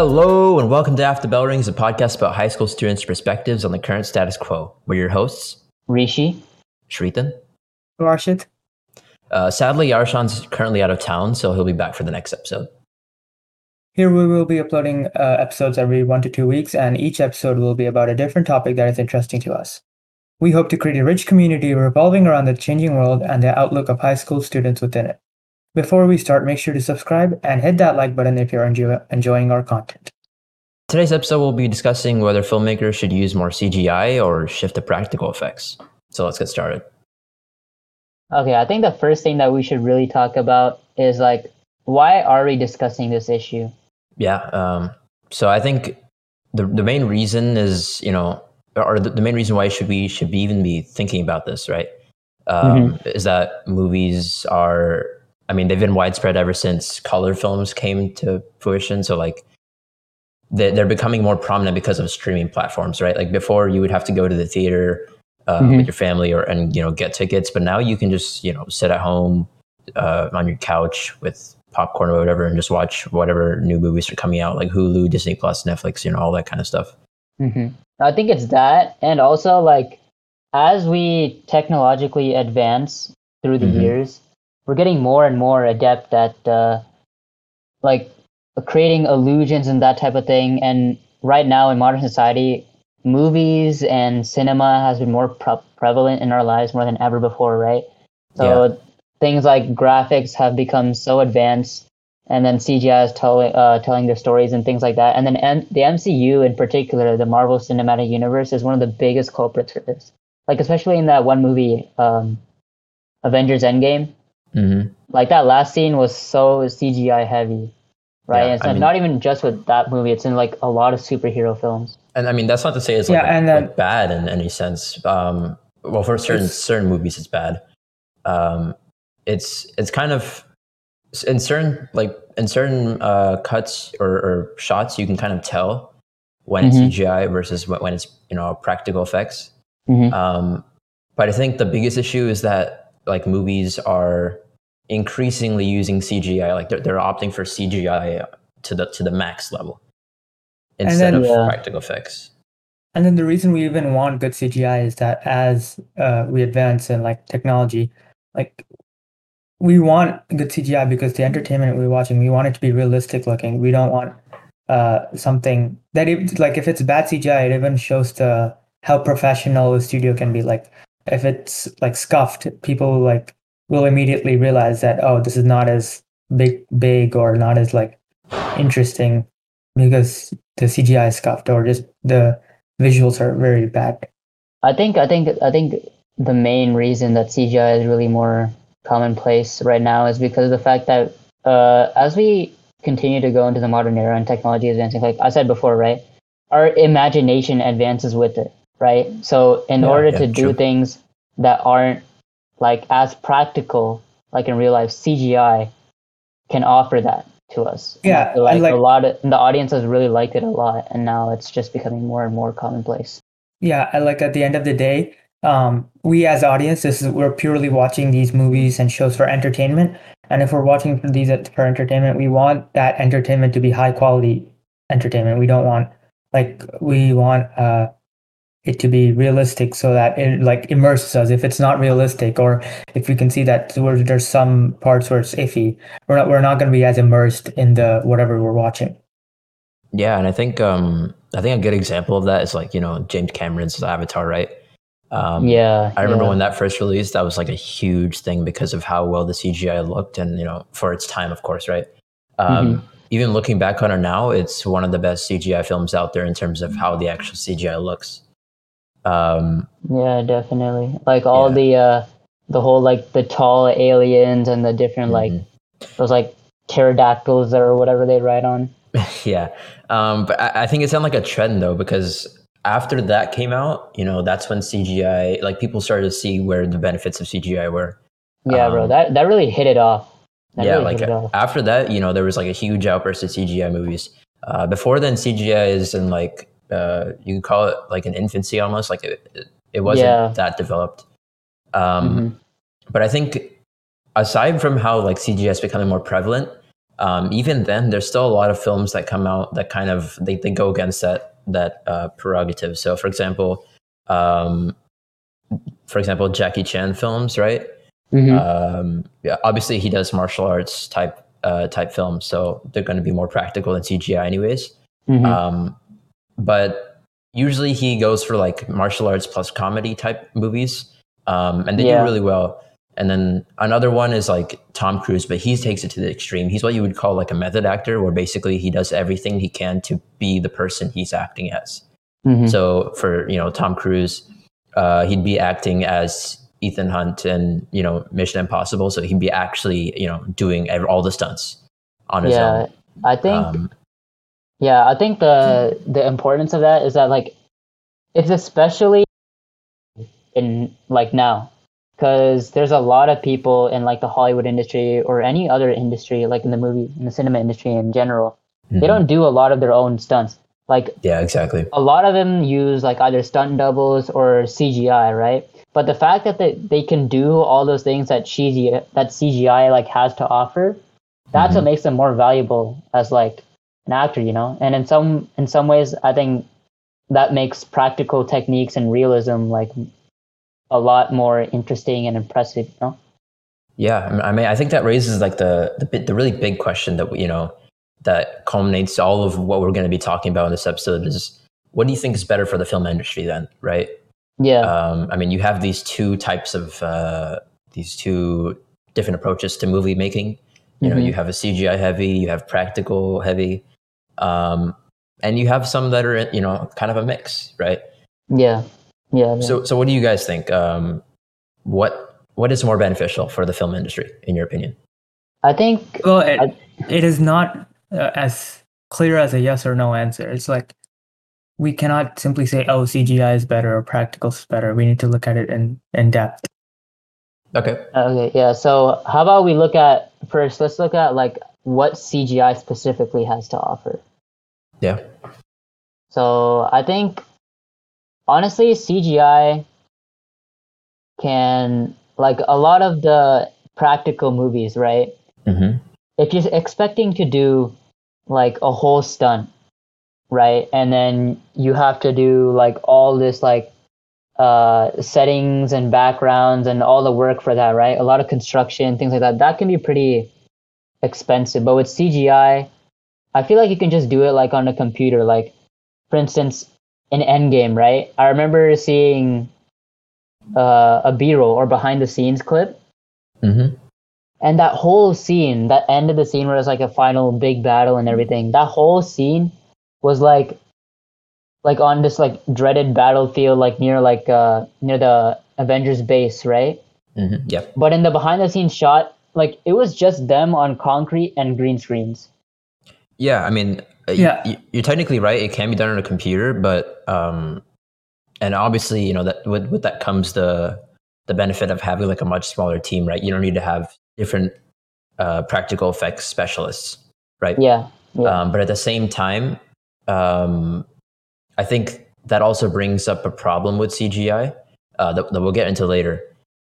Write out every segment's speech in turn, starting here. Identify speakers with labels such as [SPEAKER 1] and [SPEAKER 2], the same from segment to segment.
[SPEAKER 1] Hello and welcome to After Bell Rings, a podcast about high school students' perspectives on the current status quo. We're your hosts,
[SPEAKER 2] Rishi.
[SPEAKER 1] Shritan.
[SPEAKER 3] Varshit.
[SPEAKER 1] Uh, sadly, Yarshan's currently out of town, so he'll be back for the next episode.
[SPEAKER 3] Here we will be uploading uh, episodes every one to two weeks, and each episode will be about a different topic that is interesting to us. We hope to create a rich community revolving around the changing world and the outlook of high school students within it. Before we start, make sure to subscribe and hit that like button if you're enjoy- enjoying our content.
[SPEAKER 1] Today's episode we'll be discussing whether filmmakers should use more CGI or shift to practical effects. So let's get started.
[SPEAKER 2] Okay, I think the first thing that we should really talk about is like, why are we discussing this issue?
[SPEAKER 1] Yeah. Um, so I think the the main reason is you know, or the, the main reason why should we should be even be thinking about this, right? Um, Is that movies are I mean, they've been widespread ever since color films came to fruition. So like, they, they're becoming more prominent because of streaming platforms, right? Like before, you would have to go to the theater uh,
[SPEAKER 2] Mhm.
[SPEAKER 1] with your family or and you know get tickets, but now you can just you know sit at home uh, on your couch with popcorn or whatever and just watch whatever new movies are coming out, like Hulu, Disney Plus, Netflix, you know, all that kind of stuff.
[SPEAKER 2] hmm I think it's that, and also like, as we technologically advance through the
[SPEAKER 1] Mhm.
[SPEAKER 2] years, we're getting more and more adept at uh, like creating illusions and that type of thing. And right now in modern society, movies and cinema has been more pre- prevalent in our lives more than ever before, right? So things like graphics have become so advanced, and then CGI is telling uh, telling their stories and things like that. And then M- the MCU in particular, the Marvel Cinematic Universe, is one of the biggest culprits for this. Like especially in that one movie, um, Avengers Endgame.
[SPEAKER 1] Hmm
[SPEAKER 2] Like that last scene was so CGI heavy, right?
[SPEAKER 1] Yeah,
[SPEAKER 2] it's not,
[SPEAKER 1] mean-
[SPEAKER 2] not even just with that movie; it's in like a lot of superhero films.
[SPEAKER 1] And I mean, that's not to say it's like,
[SPEAKER 3] Yeah, and then-
[SPEAKER 1] like bad in any sense. Um, well, for certain certain movies, it's bad. Um, it's it's kind of in certain like in certain uh, cuts or, or shots, you can kind of tell when
[SPEAKER 2] Mhm.
[SPEAKER 1] it's CGI versus when, when it's you know practical effects.
[SPEAKER 2] Mhm.
[SPEAKER 1] Um, but I think the biggest issue is that like movies are increasingly using CGI. Like they're, they're opting for CGI to the to the max level instead
[SPEAKER 3] then-
[SPEAKER 1] of
[SPEAKER 2] Yeah.
[SPEAKER 1] practical effects.
[SPEAKER 3] And then the reason we even want good CGI is that as uh, we advance in like technology, like we want good CGI because the entertainment we're watching, we want it to be realistic looking. We don't want uh, something that it, like if it's bad CGI, it even shows the how professional the studio can be. Like if it's like scuffed, people like will immediately realize that oh, this is not as big, big or not as like interesting because the CGI is scuffed or just the visuals are very bad.
[SPEAKER 2] I think I think I think the main reason that CGI is really more commonplace right now is because of the fact that uh, as we continue to go into the modern era and technology advancing, like I said before, right, our imagination advances with it, right? So in
[SPEAKER 1] Yeah,
[SPEAKER 2] order
[SPEAKER 1] yeah,
[SPEAKER 2] to do
[SPEAKER 1] true.
[SPEAKER 2] things that aren't like as practical, like in real life, CGI can offer that to us. And I
[SPEAKER 3] Yeah,
[SPEAKER 2] feel
[SPEAKER 3] and
[SPEAKER 2] like, a lot of the audience has really liked it a lot, and now it's just becoming more and more commonplace.
[SPEAKER 3] Yeah, and like at the end of the day, um, we as audiences we're purely watching these movies and shows for entertainment. And if we're watching for these for entertainment, we want that entertainment to be high quality entertainment. We don't want like we want uh, it to be realistic so that it like immerses us. If it's not realistic, or if we can see that there's some parts where it's iffy, we're not we're not going to be as immersed in the whatever we're watching.
[SPEAKER 1] Yeah, and I think um I think a good example of that is like you know James Cameron's Avatar, right? Um,
[SPEAKER 2] yeah,
[SPEAKER 1] I remember
[SPEAKER 2] yeah.
[SPEAKER 1] when that first released, that was like a huge thing because of how well the CGI looked, and you know for its time, of course, right? Um,
[SPEAKER 2] Mm-hmm.
[SPEAKER 1] Even looking back on it now, it's one of the best CGI films out there in terms of how the actual CGI looks. Um,
[SPEAKER 2] Yeah, definitely. Like all
[SPEAKER 1] Yeah.
[SPEAKER 2] the uh the whole like the tall aliens and the different like
[SPEAKER 1] mhm.
[SPEAKER 2] those like pterodactyls or whatever they ride on.
[SPEAKER 1] yeah, um, but I, I think it's on like a trend though because after that came out, you know, that's when CGI like people started to see where the benefits of CGI were.
[SPEAKER 2] Yeah, bro.
[SPEAKER 1] Um,
[SPEAKER 2] That that really hit it off. That
[SPEAKER 1] yeah,
[SPEAKER 2] really
[SPEAKER 1] like
[SPEAKER 2] off.
[SPEAKER 1] after that, you know, there was like a huge outburst of CGI movies. Uh, before then, CGI is in like uh, you could call it like an infancy almost. Like it, it, wasn't
[SPEAKER 2] Yeah.
[SPEAKER 1] that developed. Um,
[SPEAKER 2] Mhm.
[SPEAKER 1] But I think aside from how like CGI is becoming more prevalent, um, even then, there's still a lot of films that come out that kind of they, they go against that that uh, prerogative. So, for example, um, for example, Jackie Chan films, right?
[SPEAKER 2] Mhm.
[SPEAKER 1] Um, yeah, obviously he does martial arts type uh, type films, so they're going to be more practical than CGI, anyways.
[SPEAKER 2] Mhm.
[SPEAKER 1] But usually he goes for like martial arts plus comedy type movies, um, and they
[SPEAKER 2] Yeah.
[SPEAKER 1] do really well. And then another one is like Tom Cruise, but he takes it to the extreme. He's what you would call like a method actor, where basically he does everything he can to be the person he's acting as.
[SPEAKER 2] Mhm.
[SPEAKER 1] So for you know Tom Cruise, uh, he'd be acting as Ethan Hunt and you know Mission Impossible. So he'd be actually you know doing all the stunts on his
[SPEAKER 2] yeah,
[SPEAKER 1] own.
[SPEAKER 2] I think
[SPEAKER 1] Um,
[SPEAKER 2] Yeah, I think the the importance of that is that like it's especially in like now because there's a lot of people in like the Hollywood industry or any other industry like in the movie in the cinema industry in general.
[SPEAKER 1] mhm.
[SPEAKER 2] They don't do a lot of their own stunts. Like
[SPEAKER 1] Yeah, exactly.
[SPEAKER 2] a lot of them use like either stunt doubles or CGI, right? But the fact that they, they can do all those things that CGI that CGI like has to offer, that's what makes them more valuable as like an actor, you know. And in some in some ways, I think that makes practical techniques and realism like a lot more interesting and impressive, you know.
[SPEAKER 1] Yeah, I mean- I think that raises like the the, bit- the really big question that you know that culminates all of what we're going to be talking about in this episode is what do you think is better for the film industry then, right?
[SPEAKER 2] Yeah,
[SPEAKER 1] Um, I mean, you have these two types of uh, these two different approaches to movie making. You know,
[SPEAKER 2] Mhm.
[SPEAKER 1] you have a CGI heavy, you have practical heavy, um, and you have some that are you know kind of a mix, right?
[SPEAKER 2] yeah, yeah. yeah.
[SPEAKER 1] So, so what do you guys think? Um, what what is more beneficial for the film industry, in your opinion?
[SPEAKER 2] I think
[SPEAKER 3] Well, it,
[SPEAKER 2] I-
[SPEAKER 3] it is not uh, as clear as a yes or no answer. It's like we cannot simply say, "Oh, CGI is better" or "Practical is better." We need to look at it in in depth.
[SPEAKER 1] Okay.
[SPEAKER 2] Okay, yeah. So how about we look at first? Let's look at like what CGI specifically has to offer.
[SPEAKER 1] Yeah.
[SPEAKER 2] So I think honestly, CGI can like a lot of the practical movies, right?
[SPEAKER 1] Mm-hmm.
[SPEAKER 2] If you're expecting to do like a whole stunt, right, and then you have to do like all this like uh, settings and backgrounds and all the work for that, right? A lot of construction, things like that. That can be pretty expensive. But with CGI, I feel like you can just do it like on a computer. Like, for instance, in Endgame, right? I remember seeing uh, a B-roll or behind the scenes clip,
[SPEAKER 1] Mm-hmm.
[SPEAKER 2] and that whole scene, that end of the scene where it's like a final big battle and everything, that whole scene was like like on this like dreaded battlefield like near like uh near the Avengers base, right?
[SPEAKER 1] Mm-hmm. Yep.
[SPEAKER 2] But in the behind the scenes shot, like it was just them on concrete and green screens.
[SPEAKER 1] Yeah. I mean, uh,
[SPEAKER 3] Yeah.
[SPEAKER 1] y- you're technically right. It can be done on a computer, but um, and obviously, you know that with with that comes the the benefit of having like a much smaller team, right? You don't need to have different uh, practical effects specialists, right?
[SPEAKER 2] Yeah. Yeah.
[SPEAKER 1] Um, but at the same time, um, I think that also brings up a problem with CGI uh, that, that we'll get into later.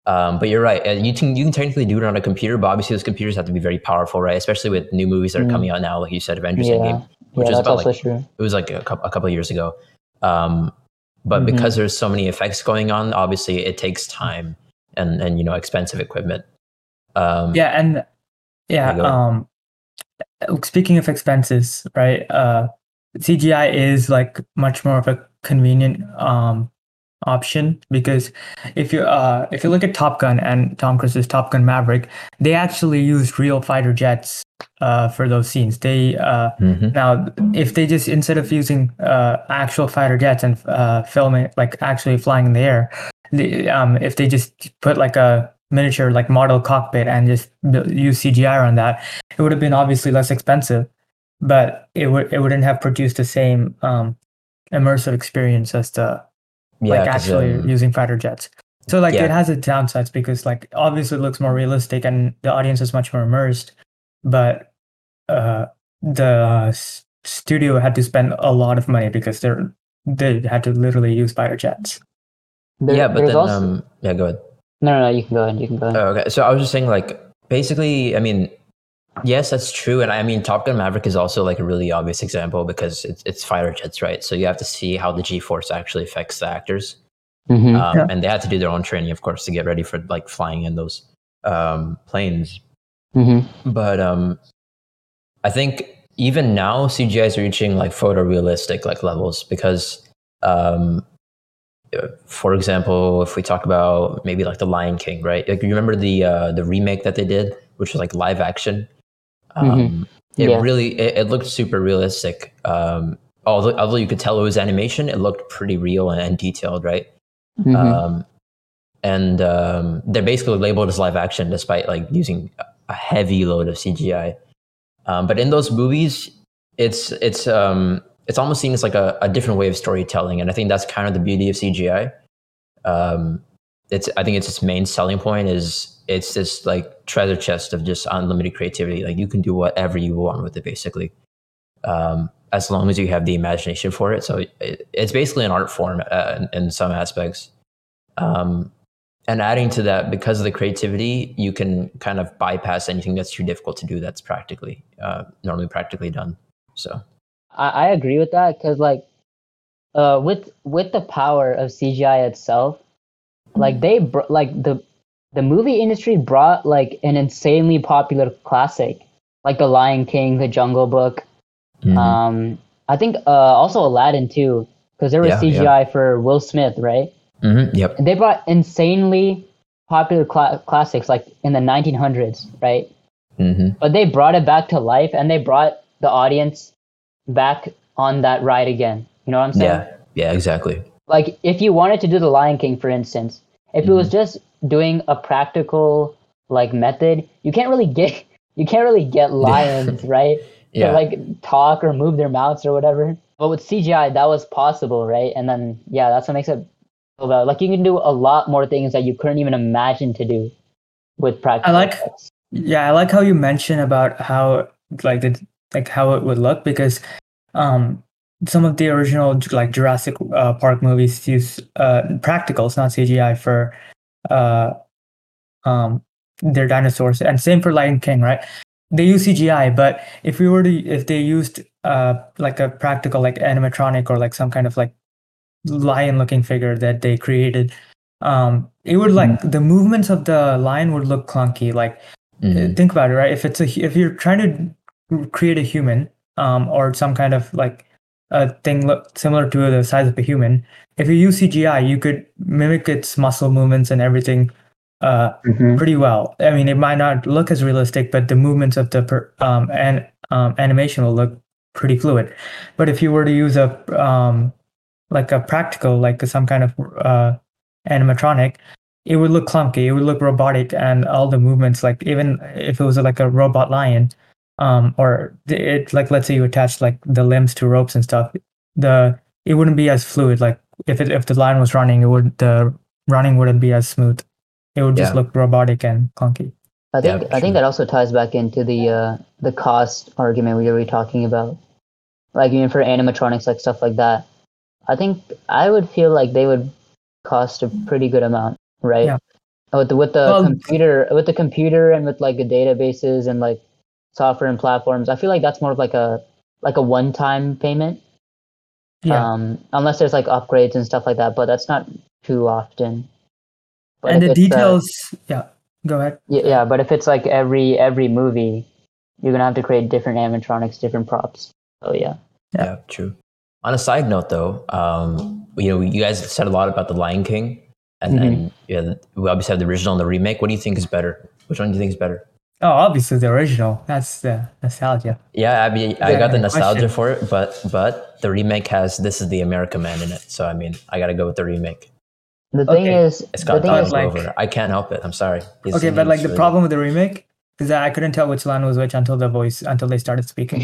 [SPEAKER 1] Um, but you're right. And you can you can technically do it on a computer, but obviously those computers have to be very powerful, right? Especially with new movies that are
[SPEAKER 2] Mm.
[SPEAKER 1] coming out now, like you said, Avengers
[SPEAKER 2] yeah.
[SPEAKER 1] Endgame, which
[SPEAKER 2] yeah,
[SPEAKER 1] is about like
[SPEAKER 2] true.
[SPEAKER 1] it was like a couple, a couple of years ago. Um, but
[SPEAKER 2] Mhm.
[SPEAKER 1] because there's so many effects going on, obviously it takes time and and you know expensive equipment. Um,
[SPEAKER 3] Yeah, and yeah.
[SPEAKER 1] Yeah, go ahead.
[SPEAKER 3] Um, speaking of expenses, right? Uh, CGI is like much more of a convenient um option because if you uh if you look at Top Gun and Tom Cruise's Top Gun Maverick, they actually used real fighter jets uh for those scenes. They uh
[SPEAKER 1] mhm.
[SPEAKER 3] now, if they just instead of using uh, actual fighter jets and uh, filming like actually flying in the air, the, um, if they just put like a miniature like model cockpit and just use CGI on that, it would have been obviously less expensive, but it would it wouldn't have produced the same um, immersive experience as the
[SPEAKER 1] yeah,
[SPEAKER 3] like
[SPEAKER 1] 'cause,
[SPEAKER 3] actually
[SPEAKER 1] um,
[SPEAKER 3] using fighter jets. So like
[SPEAKER 1] Yeah.
[SPEAKER 3] it has its downsides because like obviously it looks more realistic and the audience is much more immersed, but uh, the s- studio had to spend a lot of money because they're they had to literally use fighter jets.
[SPEAKER 2] There-
[SPEAKER 1] yeah, but then
[SPEAKER 2] also,
[SPEAKER 1] um, yeah, go ahead.
[SPEAKER 2] no, no, no, you can go ahead. You can go ahead.
[SPEAKER 1] Oh, okay. So I was just saying, like, basically, I mean, Yes, that's true. And I mean, Top Gun Maverick is also like a really obvious example because it's, it's fighter jets, right? So you have to see how the G force actually affects the actors.
[SPEAKER 2] Mhm.
[SPEAKER 1] Um,
[SPEAKER 3] Yeah.
[SPEAKER 1] And they had to do their own training, of course, to get ready for like flying in those um, planes.
[SPEAKER 2] Mhm.
[SPEAKER 1] But um, I think even now CGI is reaching like photorealistic like levels because, um, for example, if we talk about maybe like the Lion King, right? Like you remember the uh, the remake that they did, which was like live action. Um,
[SPEAKER 2] Mhm.
[SPEAKER 1] It
[SPEAKER 2] Yeah.
[SPEAKER 1] really it, it looked super realistic. Um, although although you could tell it was animation, it looked pretty real and, and detailed, right?
[SPEAKER 2] Mhm.
[SPEAKER 1] um, and um, they're basically labeled as live action despite like using a heavy load of CGI. Um, but in those movies, it's it's um, it's almost seen as like a, a different way of storytelling, and I think that's kind of the beauty of CGI. Um, it's I think it's its main selling point is it's this like treasure chest of just unlimited creativity. Like you can do whatever you want with it, basically, um, as long as you have the imagination for it. So it, it's basically an art form uh, in, in some aspects. Um, and adding to that, because of the creativity, you can kind of bypass anything that's too difficult to do. That's practically uh, normally practically done. So
[SPEAKER 2] I, I agree with that because like uh with with the power of CGI itself, like they br- like the the movie industry brought like an insanely popular classic like The Lion King, The Jungle Book.
[SPEAKER 1] mhm.
[SPEAKER 2] Um, I think uh also Aladdin too because there was
[SPEAKER 1] Yeah, yeah.
[SPEAKER 2] CGI for Will Smith, right?
[SPEAKER 1] mm-hmm. yep.
[SPEAKER 2] And they brought insanely popular cla- classics like in the 1900s, right?
[SPEAKER 1] Mm hmm
[SPEAKER 2] but they brought it back to life and they brought the audience back on that ride again. You know what I'm saying?
[SPEAKER 1] Yeah. Yeah. Exactly.
[SPEAKER 2] Like if you wanted to do the Lion King, for instance, if it was just doing a practical like method, you can't really get you can't really get lions, right?
[SPEAKER 1] Yeah.
[SPEAKER 2] To like talk or move their mouths or whatever. But with CGI, that was possible, right? And then yeah, that's what makes it so bad. like you can do a lot more things that you couldn't even imagine to do with practical.
[SPEAKER 3] like-
[SPEAKER 2] effects.
[SPEAKER 3] Yeah, I like how you mentioned about how like the like how it would look because um some of the original like Jurassic uh, Park movies use uh practicals, not CGI for uh um their dinosaurs, and same for Lion King, right? They use CGI, but if we were to if they used uh like a practical like animatronic or like some kind of like lion looking figure that they created um it would like the movements of the lion would look clunky. Like uh, think about it right? If it's a if you're trying to create a human um or some kind of like a thing look similar to the size of a human. If you use cgi you could mimic its muscle movements and everything uh pretty well. I mean it might not look as realistic but the movements of the per, um and um, animation will look pretty fluid. But if you were to use a um like a practical like some kind of uh animatronic it would look clunky it would look robotic and all the movements like even if it was like a robot lion um or it like let's say you attach like the limbs to ropes and stuff the it wouldn't be as fluid like if it if the line was running it would the running wouldn't be as smooth it would just
[SPEAKER 1] Yeah.
[SPEAKER 3] look robotic and clunky
[SPEAKER 2] I
[SPEAKER 1] Yeah,
[SPEAKER 2] think I think that also ties back into the uh, the cost argument we were talking about, like even for animatronics, like stuff like that. I think I would feel like they would cost a pretty good amount, right?
[SPEAKER 3] Yeah.
[SPEAKER 2] With the, with the
[SPEAKER 3] Well-
[SPEAKER 2] computer, with the computer, and with like the databases and like software and platforms, I feel like that's more of like a like a one time payment.
[SPEAKER 3] yeah
[SPEAKER 2] Um, unless there's like upgrades and stuff like that, but that's not too often. But
[SPEAKER 3] and the
[SPEAKER 2] it's, uh,
[SPEAKER 3] details yeah go ahead
[SPEAKER 2] yeah, yeah, but if it's like every every movie, you're gonna have to create different animatronics, different props. So yeah.
[SPEAKER 3] Yeah.
[SPEAKER 1] Yeah, true. On a side note, though, um, you know, you guys said a lot about the Lion King, and,
[SPEAKER 2] Mhm.
[SPEAKER 1] and yeah, we obviously have the original and the remake. What do you think is better? Which one do you think is better?
[SPEAKER 3] Oh obviously the original that's the nostalgia
[SPEAKER 1] Yeah, I mean, I
[SPEAKER 3] Yeah,
[SPEAKER 1] got the nostalgia
[SPEAKER 3] question.
[SPEAKER 1] for it, but but the remake has "This Is the American Man" in it, so I mean, I got to go with the remake.
[SPEAKER 2] The thing
[SPEAKER 3] Okay.
[SPEAKER 2] is,
[SPEAKER 1] it's got
[SPEAKER 2] thing
[SPEAKER 1] Donald
[SPEAKER 2] is,
[SPEAKER 3] like-
[SPEAKER 1] I can't help it. I'm sorry. His
[SPEAKER 3] okay but like
[SPEAKER 1] is
[SPEAKER 3] the
[SPEAKER 1] really-
[SPEAKER 3] problem with the remake is that i couldn't tell which line was which until the voice until they started speaking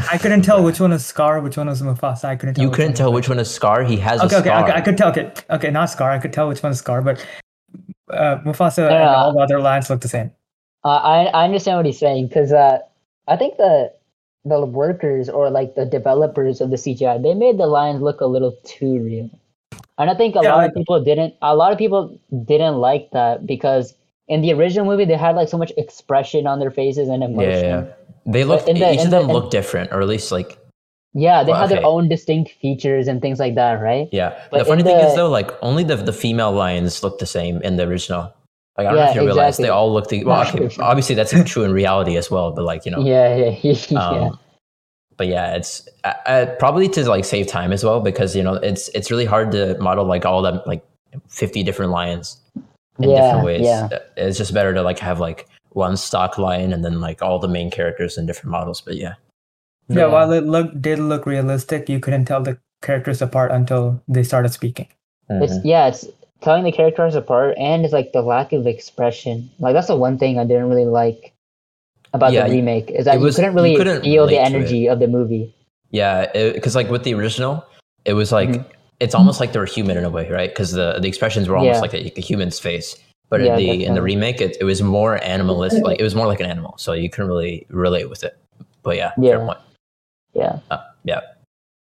[SPEAKER 3] i couldn't tell which one was scar which one was mufasa i couldn't tell
[SPEAKER 1] You couldn't tell which one is Scar. He has
[SPEAKER 3] okay
[SPEAKER 1] a
[SPEAKER 3] okay,
[SPEAKER 1] scar.
[SPEAKER 3] okay i could tell okay okay not scar i could tell which one is scar but uh mufasa and all the other lines look the same
[SPEAKER 2] uh, I I understand what he's saying because uh, I think the the workers or like the developers of the CGI they made the lions look a little too real, and I think a
[SPEAKER 3] Yeah,
[SPEAKER 2] lot
[SPEAKER 3] like-
[SPEAKER 2] of people didn't. A lot of people didn't like that because in the original movie they had like so much expression on their faces and emotion.
[SPEAKER 1] yeah, yeah. They look
[SPEAKER 2] in the-
[SPEAKER 1] each
[SPEAKER 2] in
[SPEAKER 1] of
[SPEAKER 2] the-
[SPEAKER 1] them
[SPEAKER 2] in-
[SPEAKER 1] look different, or at least like
[SPEAKER 2] Yeah, they
[SPEAKER 1] Well,
[SPEAKER 2] had their own distinct features and things like that, right?
[SPEAKER 1] yeah.
[SPEAKER 2] But
[SPEAKER 1] the funny
[SPEAKER 2] in
[SPEAKER 1] thing is though, like only the the female lions look the same in the original. Like I don't know
[SPEAKER 2] Yeah,
[SPEAKER 1] if you realize
[SPEAKER 2] exactly.
[SPEAKER 1] they all look the well. Okay, obviously that's true in reality as well, but like you know,
[SPEAKER 2] Yeah, yeah, yeah.
[SPEAKER 1] um, but yeah, it's uh, uh, probably to like save time as well because you know it's it's really hard to model like all them like fifty different lions in
[SPEAKER 2] Yeah,
[SPEAKER 1] different ways.
[SPEAKER 2] yeah.
[SPEAKER 1] Uh, It's just better to like have like one stock lion and then like all the main characters in different models. But yeah,
[SPEAKER 3] Yeah,
[SPEAKER 2] Yeah.
[SPEAKER 3] while it look did look realistic, you couldn't tell the characters apart until they started speaking.
[SPEAKER 2] It's
[SPEAKER 1] Mhm.
[SPEAKER 2] yeah, it's telling the characters apart and it's like the lack of expression. Like that's the one thing I didn't really like about
[SPEAKER 1] Yeah,
[SPEAKER 2] the remake is that
[SPEAKER 1] it
[SPEAKER 2] you couldn't
[SPEAKER 1] you
[SPEAKER 2] really
[SPEAKER 1] couldn't
[SPEAKER 2] feel the energy of the movie.
[SPEAKER 1] yeah, because like with the original, it was like
[SPEAKER 2] Mhm.
[SPEAKER 1] it's almost like they were human in a way, right? Because the the expressions were almost
[SPEAKER 2] Yeah.
[SPEAKER 1] like a, a human's face. But
[SPEAKER 2] Yeah,
[SPEAKER 1] in the in the remake, it, it was more animalistic. Like it was more like an animal, so you couldn't really relate with it. But yeah, fair
[SPEAKER 2] Yeah.
[SPEAKER 1] point.
[SPEAKER 2] Yeah.
[SPEAKER 1] Uh, yeah.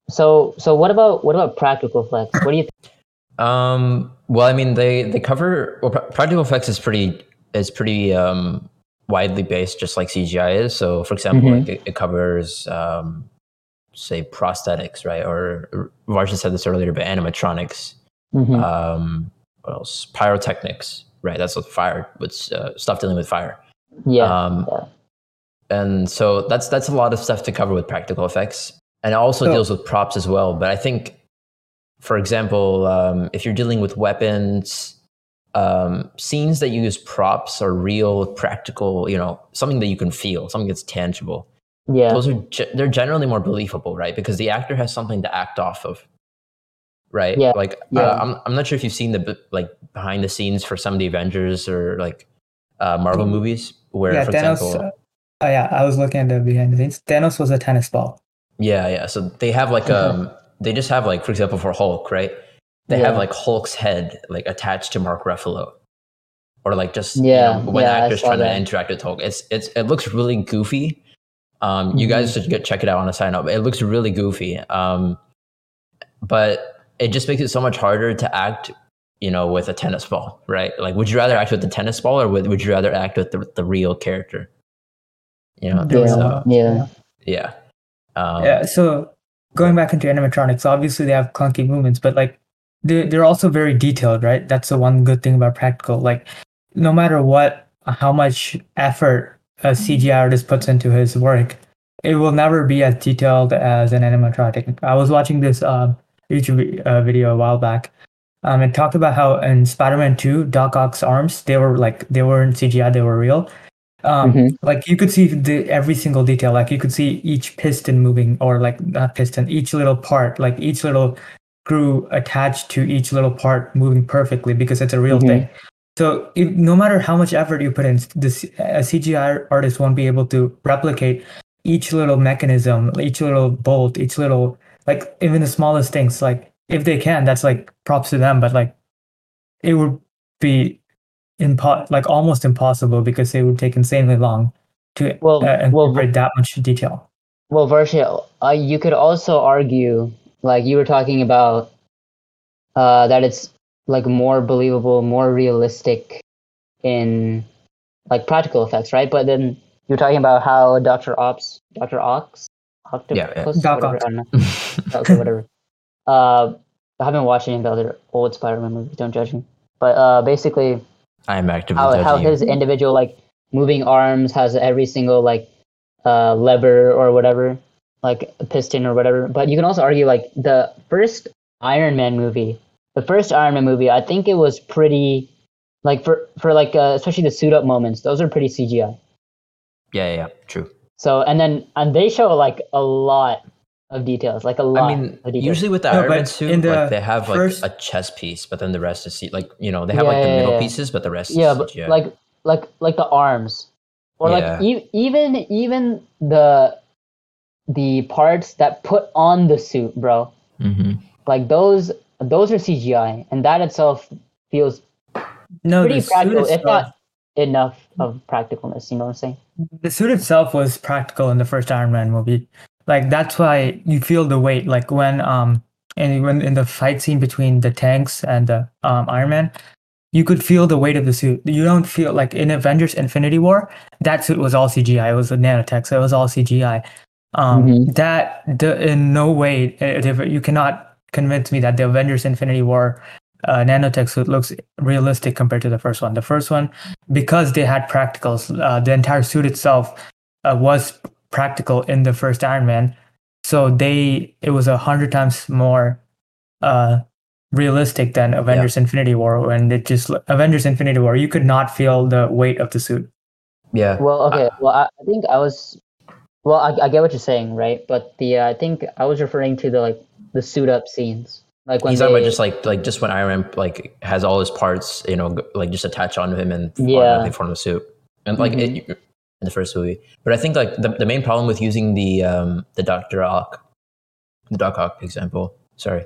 [SPEAKER 2] So so what about what about practical effects? What do you think?
[SPEAKER 1] Um, well, I mean, they they cover well, practical effects is pretty is pretty um, widely based, just like CGI is. So, for example,
[SPEAKER 2] Mhm.
[SPEAKER 1] like it, it covers um, say prosthetics, right? Or Varsha said this earlier, but animatronics.
[SPEAKER 2] Mhm.
[SPEAKER 1] Um, what else? Pyrotechnics, right? That's what fire, with uh, stuff dealing with fire.
[SPEAKER 2] yeah.
[SPEAKER 1] Um,
[SPEAKER 2] yeah.
[SPEAKER 1] and so that's that's a lot of stuff to cover with practical effects, and it also
[SPEAKER 3] So-
[SPEAKER 1] deals with props as well. But I think, for example, um, if you're dealing with weapons, um, scenes that use props are real, practical. You know, something that you can feel, something that's tangible.
[SPEAKER 2] yeah.
[SPEAKER 1] Those are ge- they're generally more believable, right? Because the actor has something to act off of. Right.
[SPEAKER 2] Yeah,
[SPEAKER 1] Like
[SPEAKER 2] yeah.
[SPEAKER 1] Uh, I'm I'm not sure if you've seen the like behind the scenes for some of the Avengers or like uh, Marvel movies where,
[SPEAKER 3] yeah,
[SPEAKER 1] for
[SPEAKER 3] Thanos.
[SPEAKER 1] example,
[SPEAKER 3] uh, oh, yeah, I was looking at the behind the scenes. Thanos was a tennis ball.
[SPEAKER 1] Yeah, yeah. So they have like um they just have like for example for Hulk, right? They have like Hulk's head like attached to Mark Ruffalo. Or like just
[SPEAKER 2] Yeah,
[SPEAKER 1] you know, when
[SPEAKER 2] yeah,
[SPEAKER 1] actors
[SPEAKER 2] saw
[SPEAKER 1] trying
[SPEAKER 2] that.
[SPEAKER 1] to interact with Hulk. It's it's it looks really goofy. Um you
[SPEAKER 2] Mm-hmm.
[SPEAKER 1] guys should get check it out on a sign up. It looks really goofy. Um but it just makes it so much harder to act you know, with a tennis ball, right? Like, would you rather act with the tennis ball, or would, would you rather act with the, the real character? You know,
[SPEAKER 3] The real
[SPEAKER 1] so,
[SPEAKER 2] yeah.
[SPEAKER 1] yeah. Um,
[SPEAKER 3] yeah, so going back into animatronics, obviously they have clunky movements, but like they they're also very detailed, right? That's the one good thing about practical. Like no matter what, how much effort a CGI artist puts into his work, it will never be as detailed as an animatronic. I was watching this uh, YouTube uh, video a while back. Um, it talked about how in Spider-Man 2, Doc Ock's arms they were like they weren't CGI, they were real. Um,
[SPEAKER 2] Mhm.
[SPEAKER 3] Like you could see the every single detail. Like you could see each piston moving, or like not piston, each little part, like each little screw attached to each little part moving perfectly because it's a real
[SPEAKER 2] Mhm.
[SPEAKER 3] thing. So if, no matter how much effort you put in, this a CGI artist won't be able to replicate each little mechanism, each little bolt, each little like even the smallest things. Like if they can, that's like props to them. But like it would be impo- like almost impossible because it would take insanely long to
[SPEAKER 2] Well,
[SPEAKER 3] uh,
[SPEAKER 2] well,
[SPEAKER 3] incorporate that much detail.
[SPEAKER 2] Well, Varsha, uh, you could also argue, like you were talking about, uh, that it's like more believable, more realistic in like practical effects, right? But then you're talking about how Doctor Ops, Doctor Ox, Octopus,
[SPEAKER 1] Yeah, yeah.
[SPEAKER 3] Doc
[SPEAKER 2] whatever,
[SPEAKER 3] Ock.
[SPEAKER 2] I okay, whatever. Uh, I haven't watched any of the other old Spider-Man movies. Don't judge me. But uh, basically,
[SPEAKER 1] I am actively
[SPEAKER 2] how how his individual like moving arms has every single like uh lever or whatever, like a piston or whatever. But you can also argue like the first Iron Man movie, the first Iron Man movie, I think it was pretty like for for like uh, especially the suit up moments, those are pretty CGI.
[SPEAKER 1] Yeah, yeah, yeah, true.
[SPEAKER 2] So and then and they show like a lot of details, like a lot
[SPEAKER 1] I mean,
[SPEAKER 2] of details.
[SPEAKER 1] usually with the
[SPEAKER 3] No,
[SPEAKER 1] Iron Man suit,
[SPEAKER 3] in the
[SPEAKER 1] like they have like
[SPEAKER 3] first-
[SPEAKER 1] a chest piece, but then the rest is C- like you know they have
[SPEAKER 2] Yeah,
[SPEAKER 1] like the
[SPEAKER 2] yeah,
[SPEAKER 1] middle
[SPEAKER 2] yeah.
[SPEAKER 1] pieces, but the rest
[SPEAKER 2] yeah
[SPEAKER 1] is
[SPEAKER 2] but
[SPEAKER 1] CGI.
[SPEAKER 2] like like like the arms or
[SPEAKER 1] Yeah.
[SPEAKER 2] like e- even even the the parts that put on the suit bro
[SPEAKER 1] hmm
[SPEAKER 2] like those those are cgi and that itself feels
[SPEAKER 3] No,
[SPEAKER 2] pretty practical if not enough of practicalness you know what i'm saying
[SPEAKER 3] the suit itself was practical in the first Iron Man movie. Like that's why you feel the weight. Like when um and when in the fight scene between the tanks and the um Iron Man, you could feel the weight of the suit. You don't feel like in Avengers Infinity War, that suit was all CGI. It was a nanotech, so it was all CGI. Um,
[SPEAKER 2] Mhm.
[SPEAKER 3] That the, in no way uh. You cannot convince me that the Avengers Infinity War uh, nanotech suit looks realistic compared to the first one. The first one, because they had practicals, uh, the entire suit itself uh, was practical in the first Iron Man. So they it was a hundred times more uh, realistic than Avengers Infinity War when it just Avengers Infinity War you could not feel the weight of the suit.
[SPEAKER 1] Yeah.
[SPEAKER 2] Well, okay. well, I, I think I was. Well, I, I get what you're saying, right? But the uh, I think I was referring to the like the suit up scenes, like when
[SPEAKER 1] He's talking about just like like just when Iron Man like has all his parts, you know, like just attach onto him and form-
[SPEAKER 2] Yeah.
[SPEAKER 1] they form a suit, and like
[SPEAKER 2] Mhm.
[SPEAKER 1] it, in the first movie. But I think like the, the main problem with using the um the Doctor Ock, the Doc Ock example, sorry,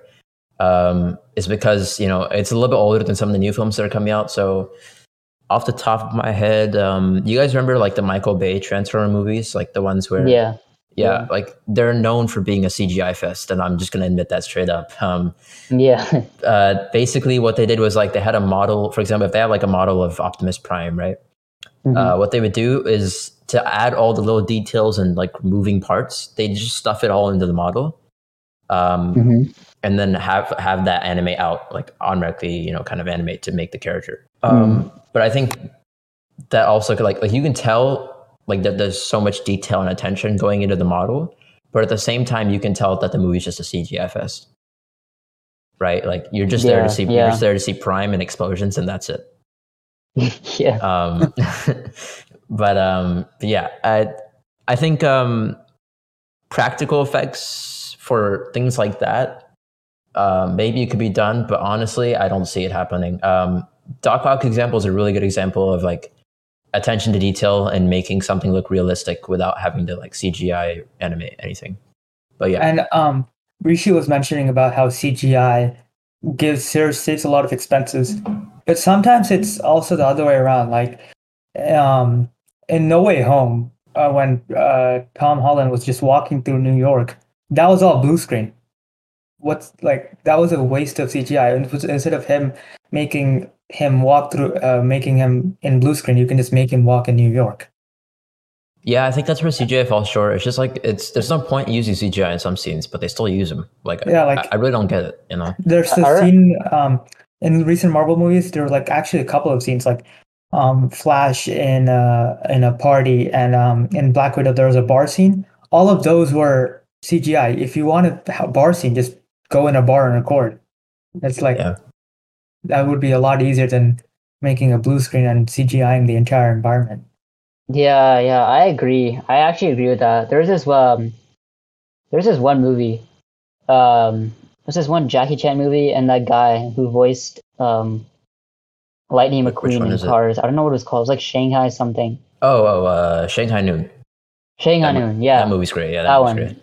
[SPEAKER 1] um, is because you know it's a little bit older than some of the new films that are coming out. So off the top of my head, um, you guys remember like the Michael Bay Transformer movies, like the ones where
[SPEAKER 2] yeah,
[SPEAKER 1] yeah,
[SPEAKER 2] Yeah.
[SPEAKER 1] like they're known for being a CGI fest, and I'm just gonna admit that straight up. Um,
[SPEAKER 2] yeah,
[SPEAKER 1] uh, basically what they did was like they had a model for example if they have like a model of optimus prime right
[SPEAKER 2] Mhm.
[SPEAKER 1] uh, what they would do is to add all the little details and like moving parts they just stuff it all into the model um,
[SPEAKER 2] Mhm.
[SPEAKER 1] and then have have that animate out like automatically you know kind of animate to make the character. Um, but i think that also could, like like you can tell like that there's so much detail and attention going into the model but at the same time you can tell that the movie's just a CGI fest, right? Like you're just there to see you're just there to see prime and explosions and that's it
[SPEAKER 2] yeah,
[SPEAKER 1] um but um yeah i i think um practical effects for things like that uh, maybe it could be done but honestly i don't see it happening. Um doc ock example is a really good example of like attention to detail and making something look realistic without having to like cgi animate anything. But yeah.
[SPEAKER 3] And um, Rishi was mentioning about how CGI gives saves saves a lot of expenses, but sometimes it's also the other way around. Like, um, in No Way Home, uh, when uh, Tom Holland was just walking through New York, that was all blue screen. What's like that was a waste of CGI. And was- Instead of him making him walk through, uh, making him in blue screen, you can just make him walk in New York.
[SPEAKER 1] yeah i think that's where cgi falls short it's just like it's there's no point using cgi in some scenes but they still use them like
[SPEAKER 3] Yeah,
[SPEAKER 1] I-
[SPEAKER 3] like-
[SPEAKER 1] I, I really don't get it you know
[SPEAKER 3] There's the scene um, in recent Marvel movies. There were like actually a couple of scenes, like um, Flash in uh, in a party, and um, in Black Widow there was a bar scene. All of those were CGI. If you want a bar scene, just go in a bar and record. It's like
[SPEAKER 1] Yeah.
[SPEAKER 3] that would be a lot easier than making a blue screen and CGIing the entire environment.
[SPEAKER 2] yeah, yeah. I agree. I actually agree with that. There's this um, there's this one movie, um, there's this one Jackie Chan movie, and that guy who voiced um, Lightning McQueen in
[SPEAKER 1] is it?
[SPEAKER 2] Cars. I don't know what it was called. It's like Shanghai something.
[SPEAKER 1] oh oh uh shanghai noon
[SPEAKER 2] Shanghai
[SPEAKER 1] That
[SPEAKER 2] Noon. Yeah,
[SPEAKER 1] that movie's great yeah that,
[SPEAKER 2] that one.
[SPEAKER 1] great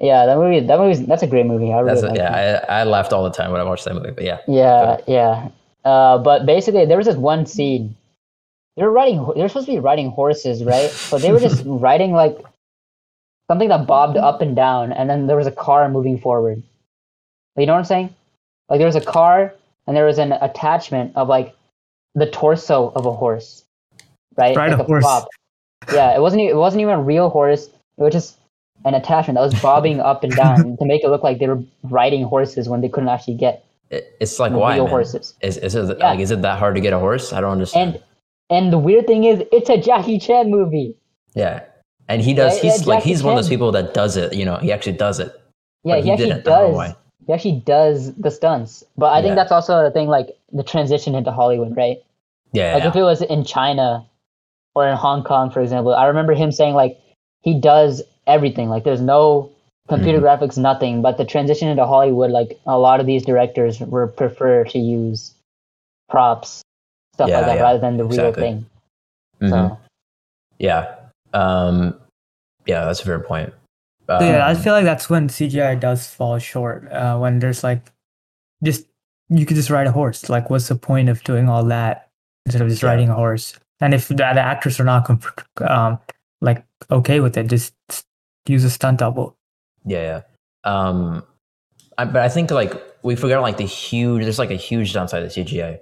[SPEAKER 2] Yeah, that movie. That movie. That's a great movie. I really it.
[SPEAKER 1] yeah. I, I laughed all the time when I watched that movie. But yeah,
[SPEAKER 2] Yeah, yeah. Uh, but basically, there was this one scene. They were riding. They were supposed to be riding horses, right? But they were just riding like something that bobbed up and down, and then there was a car moving forward. You know what I'm saying? Like there was a car, and there was an attachment of like the torso of a horse, right?
[SPEAKER 3] Ride
[SPEAKER 2] like
[SPEAKER 3] a horse.
[SPEAKER 2] prop. Yeah, it wasn't. e- It wasn't even a real horse. It was just an attachment that was bobbing up and down to make it look like they were riding horses when they couldn't actually get
[SPEAKER 1] it, it's like why
[SPEAKER 2] real
[SPEAKER 1] man?
[SPEAKER 2] horses.
[SPEAKER 1] Is is it
[SPEAKER 2] Yeah.
[SPEAKER 1] like is it that hard to get a horse? I don't understand.
[SPEAKER 2] And and the weird thing is, it's a Jackie Chan movie.
[SPEAKER 1] yeah, and he does.
[SPEAKER 2] Yeah, yeah,
[SPEAKER 1] he's like
[SPEAKER 2] Jackie
[SPEAKER 1] he's one of those people that does it. You know, he actually does it.
[SPEAKER 2] Yeah,
[SPEAKER 1] But
[SPEAKER 2] he,
[SPEAKER 1] he
[SPEAKER 2] actually
[SPEAKER 1] didn't, I don't know
[SPEAKER 2] does. He actually does the stunts. But I think that's also the thing, like the transition into Hollywood, right?
[SPEAKER 1] Yeah,
[SPEAKER 2] Like
[SPEAKER 1] yeah.
[SPEAKER 2] if it was in China or in Hong Kong, for example, I remember him saying like he does everything. Like there's no computer
[SPEAKER 1] Mm-hmm.
[SPEAKER 2] graphics, nothing. But the transition into Hollywood, like a lot of these directors were prefer to use props, stuff
[SPEAKER 1] Yeah,
[SPEAKER 2] like that,
[SPEAKER 1] yeah,
[SPEAKER 2] rather than the real
[SPEAKER 1] exactly.
[SPEAKER 2] thing.
[SPEAKER 1] Mhm.
[SPEAKER 2] So
[SPEAKER 1] yeah, um, yeah. That's a fair point.
[SPEAKER 3] So yeah, I
[SPEAKER 1] Um,
[SPEAKER 3] feel like that's when CGI does fall short. Uh, when there's like, just you could just ride a horse. Like, what's the point of doing all that instead of just
[SPEAKER 1] Yeah.
[SPEAKER 3] riding a horse? And if the, the actors are not comf- um, like okay with it, just use a stunt double.
[SPEAKER 1] Yeah, yeah. Um, I, but I think like we forgot like the huge. There's like a huge downside to CGI.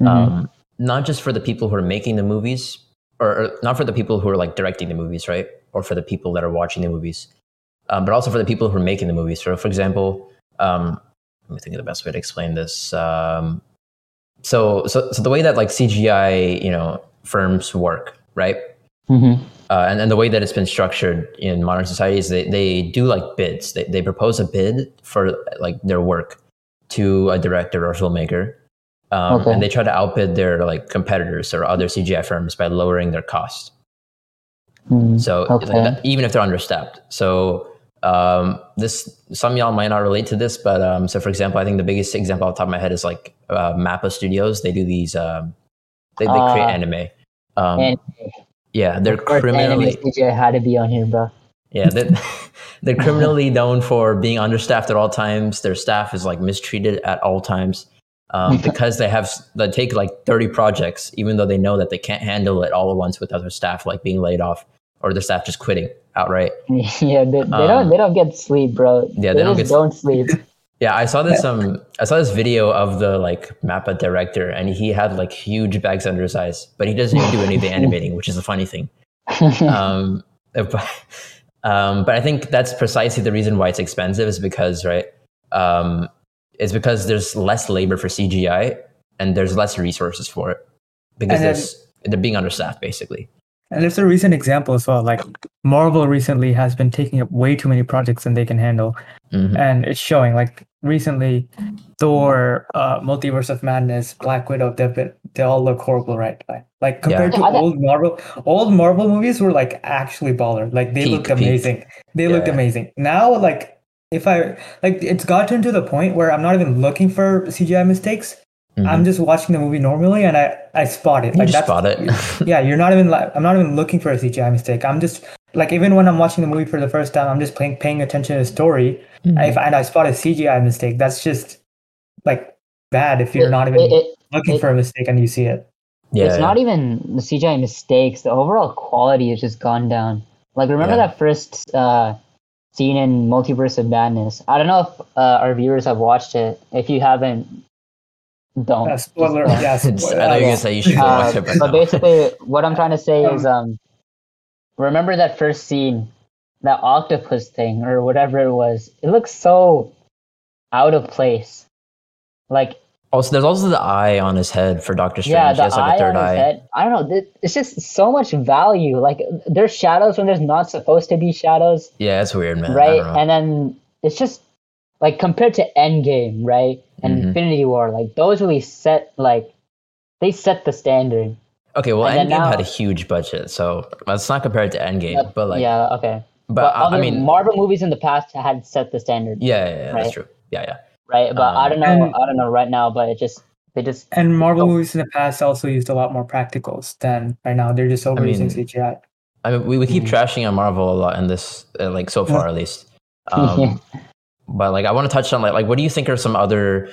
[SPEAKER 2] Mhm.
[SPEAKER 1] um, not just for the people who are making the movies, or, or not for the people who are like directing the movies, right? Or for the people that are watching the movies, um, but also for the people who are making the movies. So, for example, um, let me think of the best way to explain this. Um, so, so, so the way that like CGI, you know, firms work, right?
[SPEAKER 2] Mhm.
[SPEAKER 1] uh, and, and the way that it's been structured in modern society is they, they do like bids. They, they propose a bid for like their work to a director or filmmaker. Um,
[SPEAKER 2] Okay.
[SPEAKER 1] And they try to outbid their like competitors or other CGI firms by lowering their cost.
[SPEAKER 2] Mhm.
[SPEAKER 1] So like,
[SPEAKER 2] Okay.
[SPEAKER 1] that- even if they're understaffed. So um, this some y'all might not relate to this, but um, so for example, I think the biggest example off the top of my head is like uh, Mappa Studios. They do these. Um, they, they create
[SPEAKER 2] Ah.
[SPEAKER 1] anime. Um,
[SPEAKER 2] And
[SPEAKER 1] yeah, they're criminally.
[SPEAKER 2] anime CGI had to be on here, bro.
[SPEAKER 1] Yeah, they're, they're criminally known for being understaffed at all times. Their staff is like mistreated at all times um, because they have they take like thirty projects, even though they know that they can't handle it all at once without their staff like being laid off or their staff just quitting outright.
[SPEAKER 2] yeah, they, they
[SPEAKER 1] Um,
[SPEAKER 2] don't they don't get sleep, bro.
[SPEAKER 1] yeah, they don't
[SPEAKER 2] just
[SPEAKER 1] get-
[SPEAKER 2] don't sleep.
[SPEAKER 1] Yeah, I saw this um I saw this video of the like Mappa director, and he had like huge bags under his eyes, but he doesn't even do any of the animating, which is a funny thing. um, but, um, but I think that's precisely the reason why it's expensive is because right, um, it's because there's less labor for CGI and there's less resources for it because
[SPEAKER 3] then-
[SPEAKER 1] they're being understaffed basically.
[SPEAKER 3] And there's a recent example as well. Like Marvel recently has been taking up way too many projects than they can handle,
[SPEAKER 1] Mhm.
[SPEAKER 3] and it's showing. Like recently, Thor, uh, Multiverse of Madness, Black Widow, they've been, they all look horrible, right? Like, like compared
[SPEAKER 2] Yeah.
[SPEAKER 3] to old Marvel, old Marvel movies were like actually baller. Like they
[SPEAKER 1] Peak,
[SPEAKER 3] looked
[SPEAKER 1] peak.
[SPEAKER 3] amazing. They looked amazing. Now, like if I like, it's gotten to the point where I'm not even looking for CGI mistakes.
[SPEAKER 1] Mhm.
[SPEAKER 3] I'm just watching the movie normally, and I I spot it.
[SPEAKER 1] You
[SPEAKER 3] like
[SPEAKER 1] just
[SPEAKER 3] that's-
[SPEAKER 1] spot it.
[SPEAKER 3] yeah, you're not even like I'm not even looking for a CGI mistake. I'm just like even when I'm watching the movie for the first time, I'm just paying paying attention to the story.
[SPEAKER 1] Mm-hmm.
[SPEAKER 3] And if and I spot a CGI mistake, that's just like bad if you're not even
[SPEAKER 2] It- it-
[SPEAKER 3] looking
[SPEAKER 2] it-
[SPEAKER 3] for a mistake and you see it.
[SPEAKER 1] yeah,
[SPEAKER 2] it's not even the CGI mistakes. The overall quality has just gone down. Like remember
[SPEAKER 1] Yeah.
[SPEAKER 2] that first uh, scene in Multiverse of Madness? I don't know if uh, our viewers have watched it. If you haven't, don't.
[SPEAKER 3] Uh, spoiler,
[SPEAKER 2] Just don't.
[SPEAKER 3] yeah,
[SPEAKER 1] It's- I
[SPEAKER 3] spoiler,
[SPEAKER 1] know you're
[SPEAKER 3] yeah.
[SPEAKER 1] gonna say you should go watch
[SPEAKER 2] Uh,
[SPEAKER 1] it, but
[SPEAKER 2] but
[SPEAKER 1] no.
[SPEAKER 2] basically, what I'm trying to say is, um, remember that first scene, that octopus thing or whatever it was. It looks so out of place. Like
[SPEAKER 1] Also, there's also the eye on his head for Doctor Strange.
[SPEAKER 2] yeah,
[SPEAKER 1] he
[SPEAKER 2] the
[SPEAKER 1] has like
[SPEAKER 2] eye
[SPEAKER 1] a third
[SPEAKER 2] on
[SPEAKER 1] eye.
[SPEAKER 2] his head. I don't know. It's just so much value. Like there's shadows when there's not supposed to be shadows,
[SPEAKER 1] Yeah, it's weird, man.
[SPEAKER 2] Right? And then it's just like compared to Endgame, right? And
[SPEAKER 1] Mhm.
[SPEAKER 2] Infinity War, like those really set like they set the standard.
[SPEAKER 1] okay, well,
[SPEAKER 2] and then
[SPEAKER 1] Endgame
[SPEAKER 2] now-
[SPEAKER 1] had a huge budget, so let's not compare it to Endgame.
[SPEAKER 2] Yep,
[SPEAKER 1] but like,
[SPEAKER 2] yeah, okay.
[SPEAKER 1] but,
[SPEAKER 2] But,
[SPEAKER 1] I,
[SPEAKER 2] other
[SPEAKER 1] I mean,
[SPEAKER 2] Marvel movies in the past had set the standard,
[SPEAKER 1] yeah, yeah, yeah, that's true. Yeah, yeah.
[SPEAKER 2] right? But I
[SPEAKER 1] Um,
[SPEAKER 2] don't know.
[SPEAKER 3] And-
[SPEAKER 2] I don't know right now. But it just they just
[SPEAKER 3] And Marvel
[SPEAKER 2] Oh.
[SPEAKER 3] movies in the past also used a lot more practicals than right now. They're just overusing
[SPEAKER 1] mean,
[SPEAKER 3] CGI.
[SPEAKER 1] I mean, we, we keep
[SPEAKER 2] Mhm.
[SPEAKER 1] trashing on Marvel a lot in this, uh, like so far at least. Um, but like, I want to touch on like, like, what do you think are some other,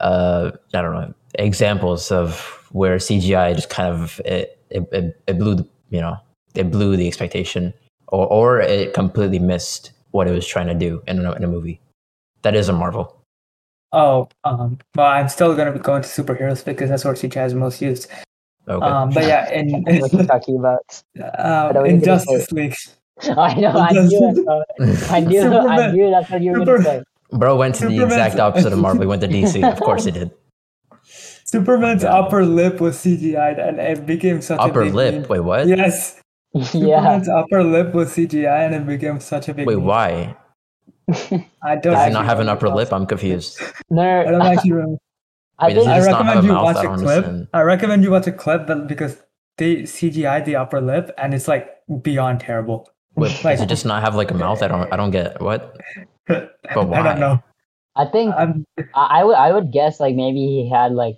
[SPEAKER 1] uh, I don't know, examples of where CGI just kind of it it, it, it blew the you know it blew the expectation or or it completely missed what it was trying to do in a, in a movie that is a Marvel.
[SPEAKER 3] Oh, um, well, I'm still gonna go into superheroes because that's where CGI is most used.
[SPEAKER 1] Okay.
[SPEAKER 3] Um, but yeah, in
[SPEAKER 2] what you talking about.
[SPEAKER 3] um, in
[SPEAKER 2] you're gonna say.
[SPEAKER 3] Justice League,
[SPEAKER 2] I know. I knew it. bro. I knew. I knew that's what you were gonna say.
[SPEAKER 1] Bro went to the exact opposite of Marvel. He went to DC. Of course he did.
[SPEAKER 3] Superman's oh,
[SPEAKER 1] Yeah.
[SPEAKER 3] upper lip was CGI'd and it became such a
[SPEAKER 1] Upper
[SPEAKER 3] big
[SPEAKER 1] lip.
[SPEAKER 3] meme.
[SPEAKER 1] Wait, what?
[SPEAKER 3] Yes,
[SPEAKER 2] yeah.
[SPEAKER 3] Superman's upper lip was CGI, and it became such a big.
[SPEAKER 1] Wait,
[SPEAKER 3] meme.
[SPEAKER 1] why?
[SPEAKER 3] I don't.
[SPEAKER 1] Does he not have an upper lip? I'm confused.
[SPEAKER 2] No,
[SPEAKER 3] I don't actually remember.
[SPEAKER 2] I
[SPEAKER 1] Wait,
[SPEAKER 2] think
[SPEAKER 3] I
[SPEAKER 1] just not have
[SPEAKER 3] recommend you
[SPEAKER 1] mouth?
[SPEAKER 3] watch a clip.
[SPEAKER 1] understand.
[SPEAKER 3] I recommend you watch a clip because they CGI the upper lip, and it's like beyond terrible.
[SPEAKER 1] Wait,
[SPEAKER 3] Like-
[SPEAKER 1] does it just not have like a mouth? I don't. I don't get what.
[SPEAKER 3] But
[SPEAKER 1] why?
[SPEAKER 3] I don't know.
[SPEAKER 2] I think
[SPEAKER 3] I'm,
[SPEAKER 2] I, I would I would guess like maybe he had like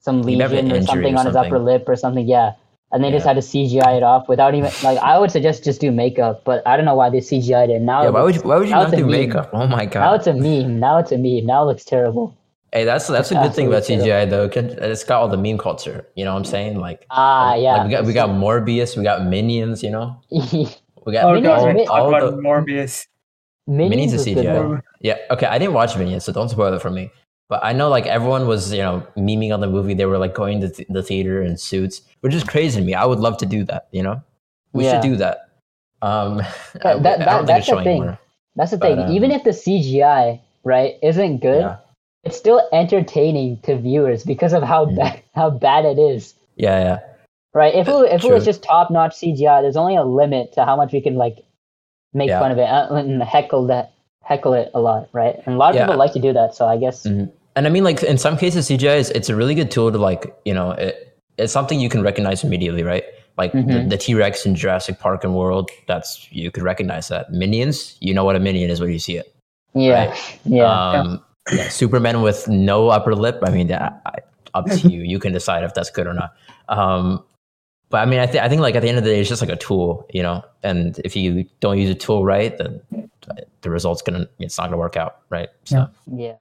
[SPEAKER 2] some
[SPEAKER 1] He'd have an
[SPEAKER 2] lesion or something
[SPEAKER 1] or
[SPEAKER 2] on his upper lip or something. Yeah, and they just had to CGI it off without even like I would suggest just do makeup, but I don't know why they CGI'd it. Now
[SPEAKER 1] Yeah, why would you? Why would you not do
[SPEAKER 2] meme.
[SPEAKER 1] makeup? Oh my god!
[SPEAKER 2] now it's a meme. Now it's a meme. Now it looks terrible.
[SPEAKER 1] Hey, that's that's a good thing about
[SPEAKER 2] Absolutely
[SPEAKER 1] CGI though. It's got all the meme culture. You know what I'm saying? Like,
[SPEAKER 2] Ah,
[SPEAKER 1] like,
[SPEAKER 2] yeah.
[SPEAKER 1] we got we got Morbius. We got Minions. You know. We got
[SPEAKER 3] oh
[SPEAKER 2] Minions
[SPEAKER 3] god,
[SPEAKER 2] are
[SPEAKER 3] we're
[SPEAKER 1] all the-
[SPEAKER 3] Morbius.
[SPEAKER 2] Minions
[SPEAKER 1] Minions
[SPEAKER 2] is
[SPEAKER 1] is
[SPEAKER 2] good,
[SPEAKER 1] CGI. Yeah. Okay. I didn't watch Minions, so don't spoil it for me. But I know like everyone was, you know, memeing on the movie. They were like going to th- the theater in suits, which is crazy to me. I would love to do that. You know, we
[SPEAKER 2] Yeah.
[SPEAKER 1] should do that. Um,
[SPEAKER 2] that-
[SPEAKER 1] I- I
[SPEAKER 2] that-
[SPEAKER 1] don't think
[SPEAKER 2] that's
[SPEAKER 1] it's
[SPEAKER 2] the thing.
[SPEAKER 1] anymore.
[SPEAKER 2] That's the
[SPEAKER 1] But,
[SPEAKER 2] thing.
[SPEAKER 1] um,
[SPEAKER 2] Even if the CGI right isn't good,
[SPEAKER 1] Yeah.
[SPEAKER 2] it's still entertaining to viewers because of how
[SPEAKER 1] Mm.
[SPEAKER 2] bad how bad it is.
[SPEAKER 1] Yeah, yeah.
[SPEAKER 2] Right? If it,
[SPEAKER 1] Uh,
[SPEAKER 2] if it was just top notch CGI, there's only a limit to how much we can like make
[SPEAKER 1] Yeah.
[SPEAKER 2] fun of it uh, and heckle that heckle it a lot, right? And a lot of
[SPEAKER 1] Yeah.
[SPEAKER 2] people like to do that. So I guess
[SPEAKER 1] Mhm. And I mean, like in some cases, CGI is it's a really good tool to like you know it, it's something you can recognize immediately, right? Like the,
[SPEAKER 2] Mhm.
[SPEAKER 1] the T Rex in Jurassic Park and World, that's you could recognize that. Minions, you know what a minion is when you see it.
[SPEAKER 2] yeah, yeah.
[SPEAKER 1] Um, yeah, Superman with no upper lip. I mean, that, I, up to you. You can decide if that's good or not. Um, but I mean, I, th- I think like at the end of the day, it's just like a tool, you know. And if you don't use a tool right, then uh, the result's gonna it's not gonna work out, right? So.
[SPEAKER 3] Yeah.
[SPEAKER 2] yeah.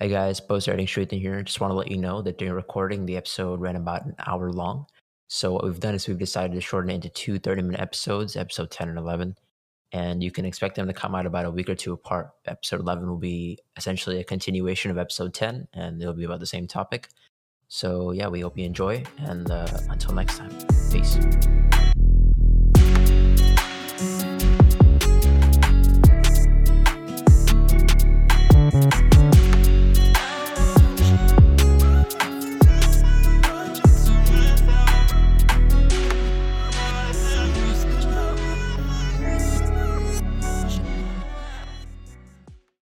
[SPEAKER 1] Hey guys, Post Editing Street in here. Just want to let you know that during recording, the episode ran about an hour long. So what we've done is we've decided to shorten it into two 30 minute episodes, episode 10 and 11. And you can expect them to come out about a week or two apart. Episode 11 will be essentially a continuation of episode 10, and it'll be about the same topic. So yeah, we hope you enjoy. And uh, until next time, peace.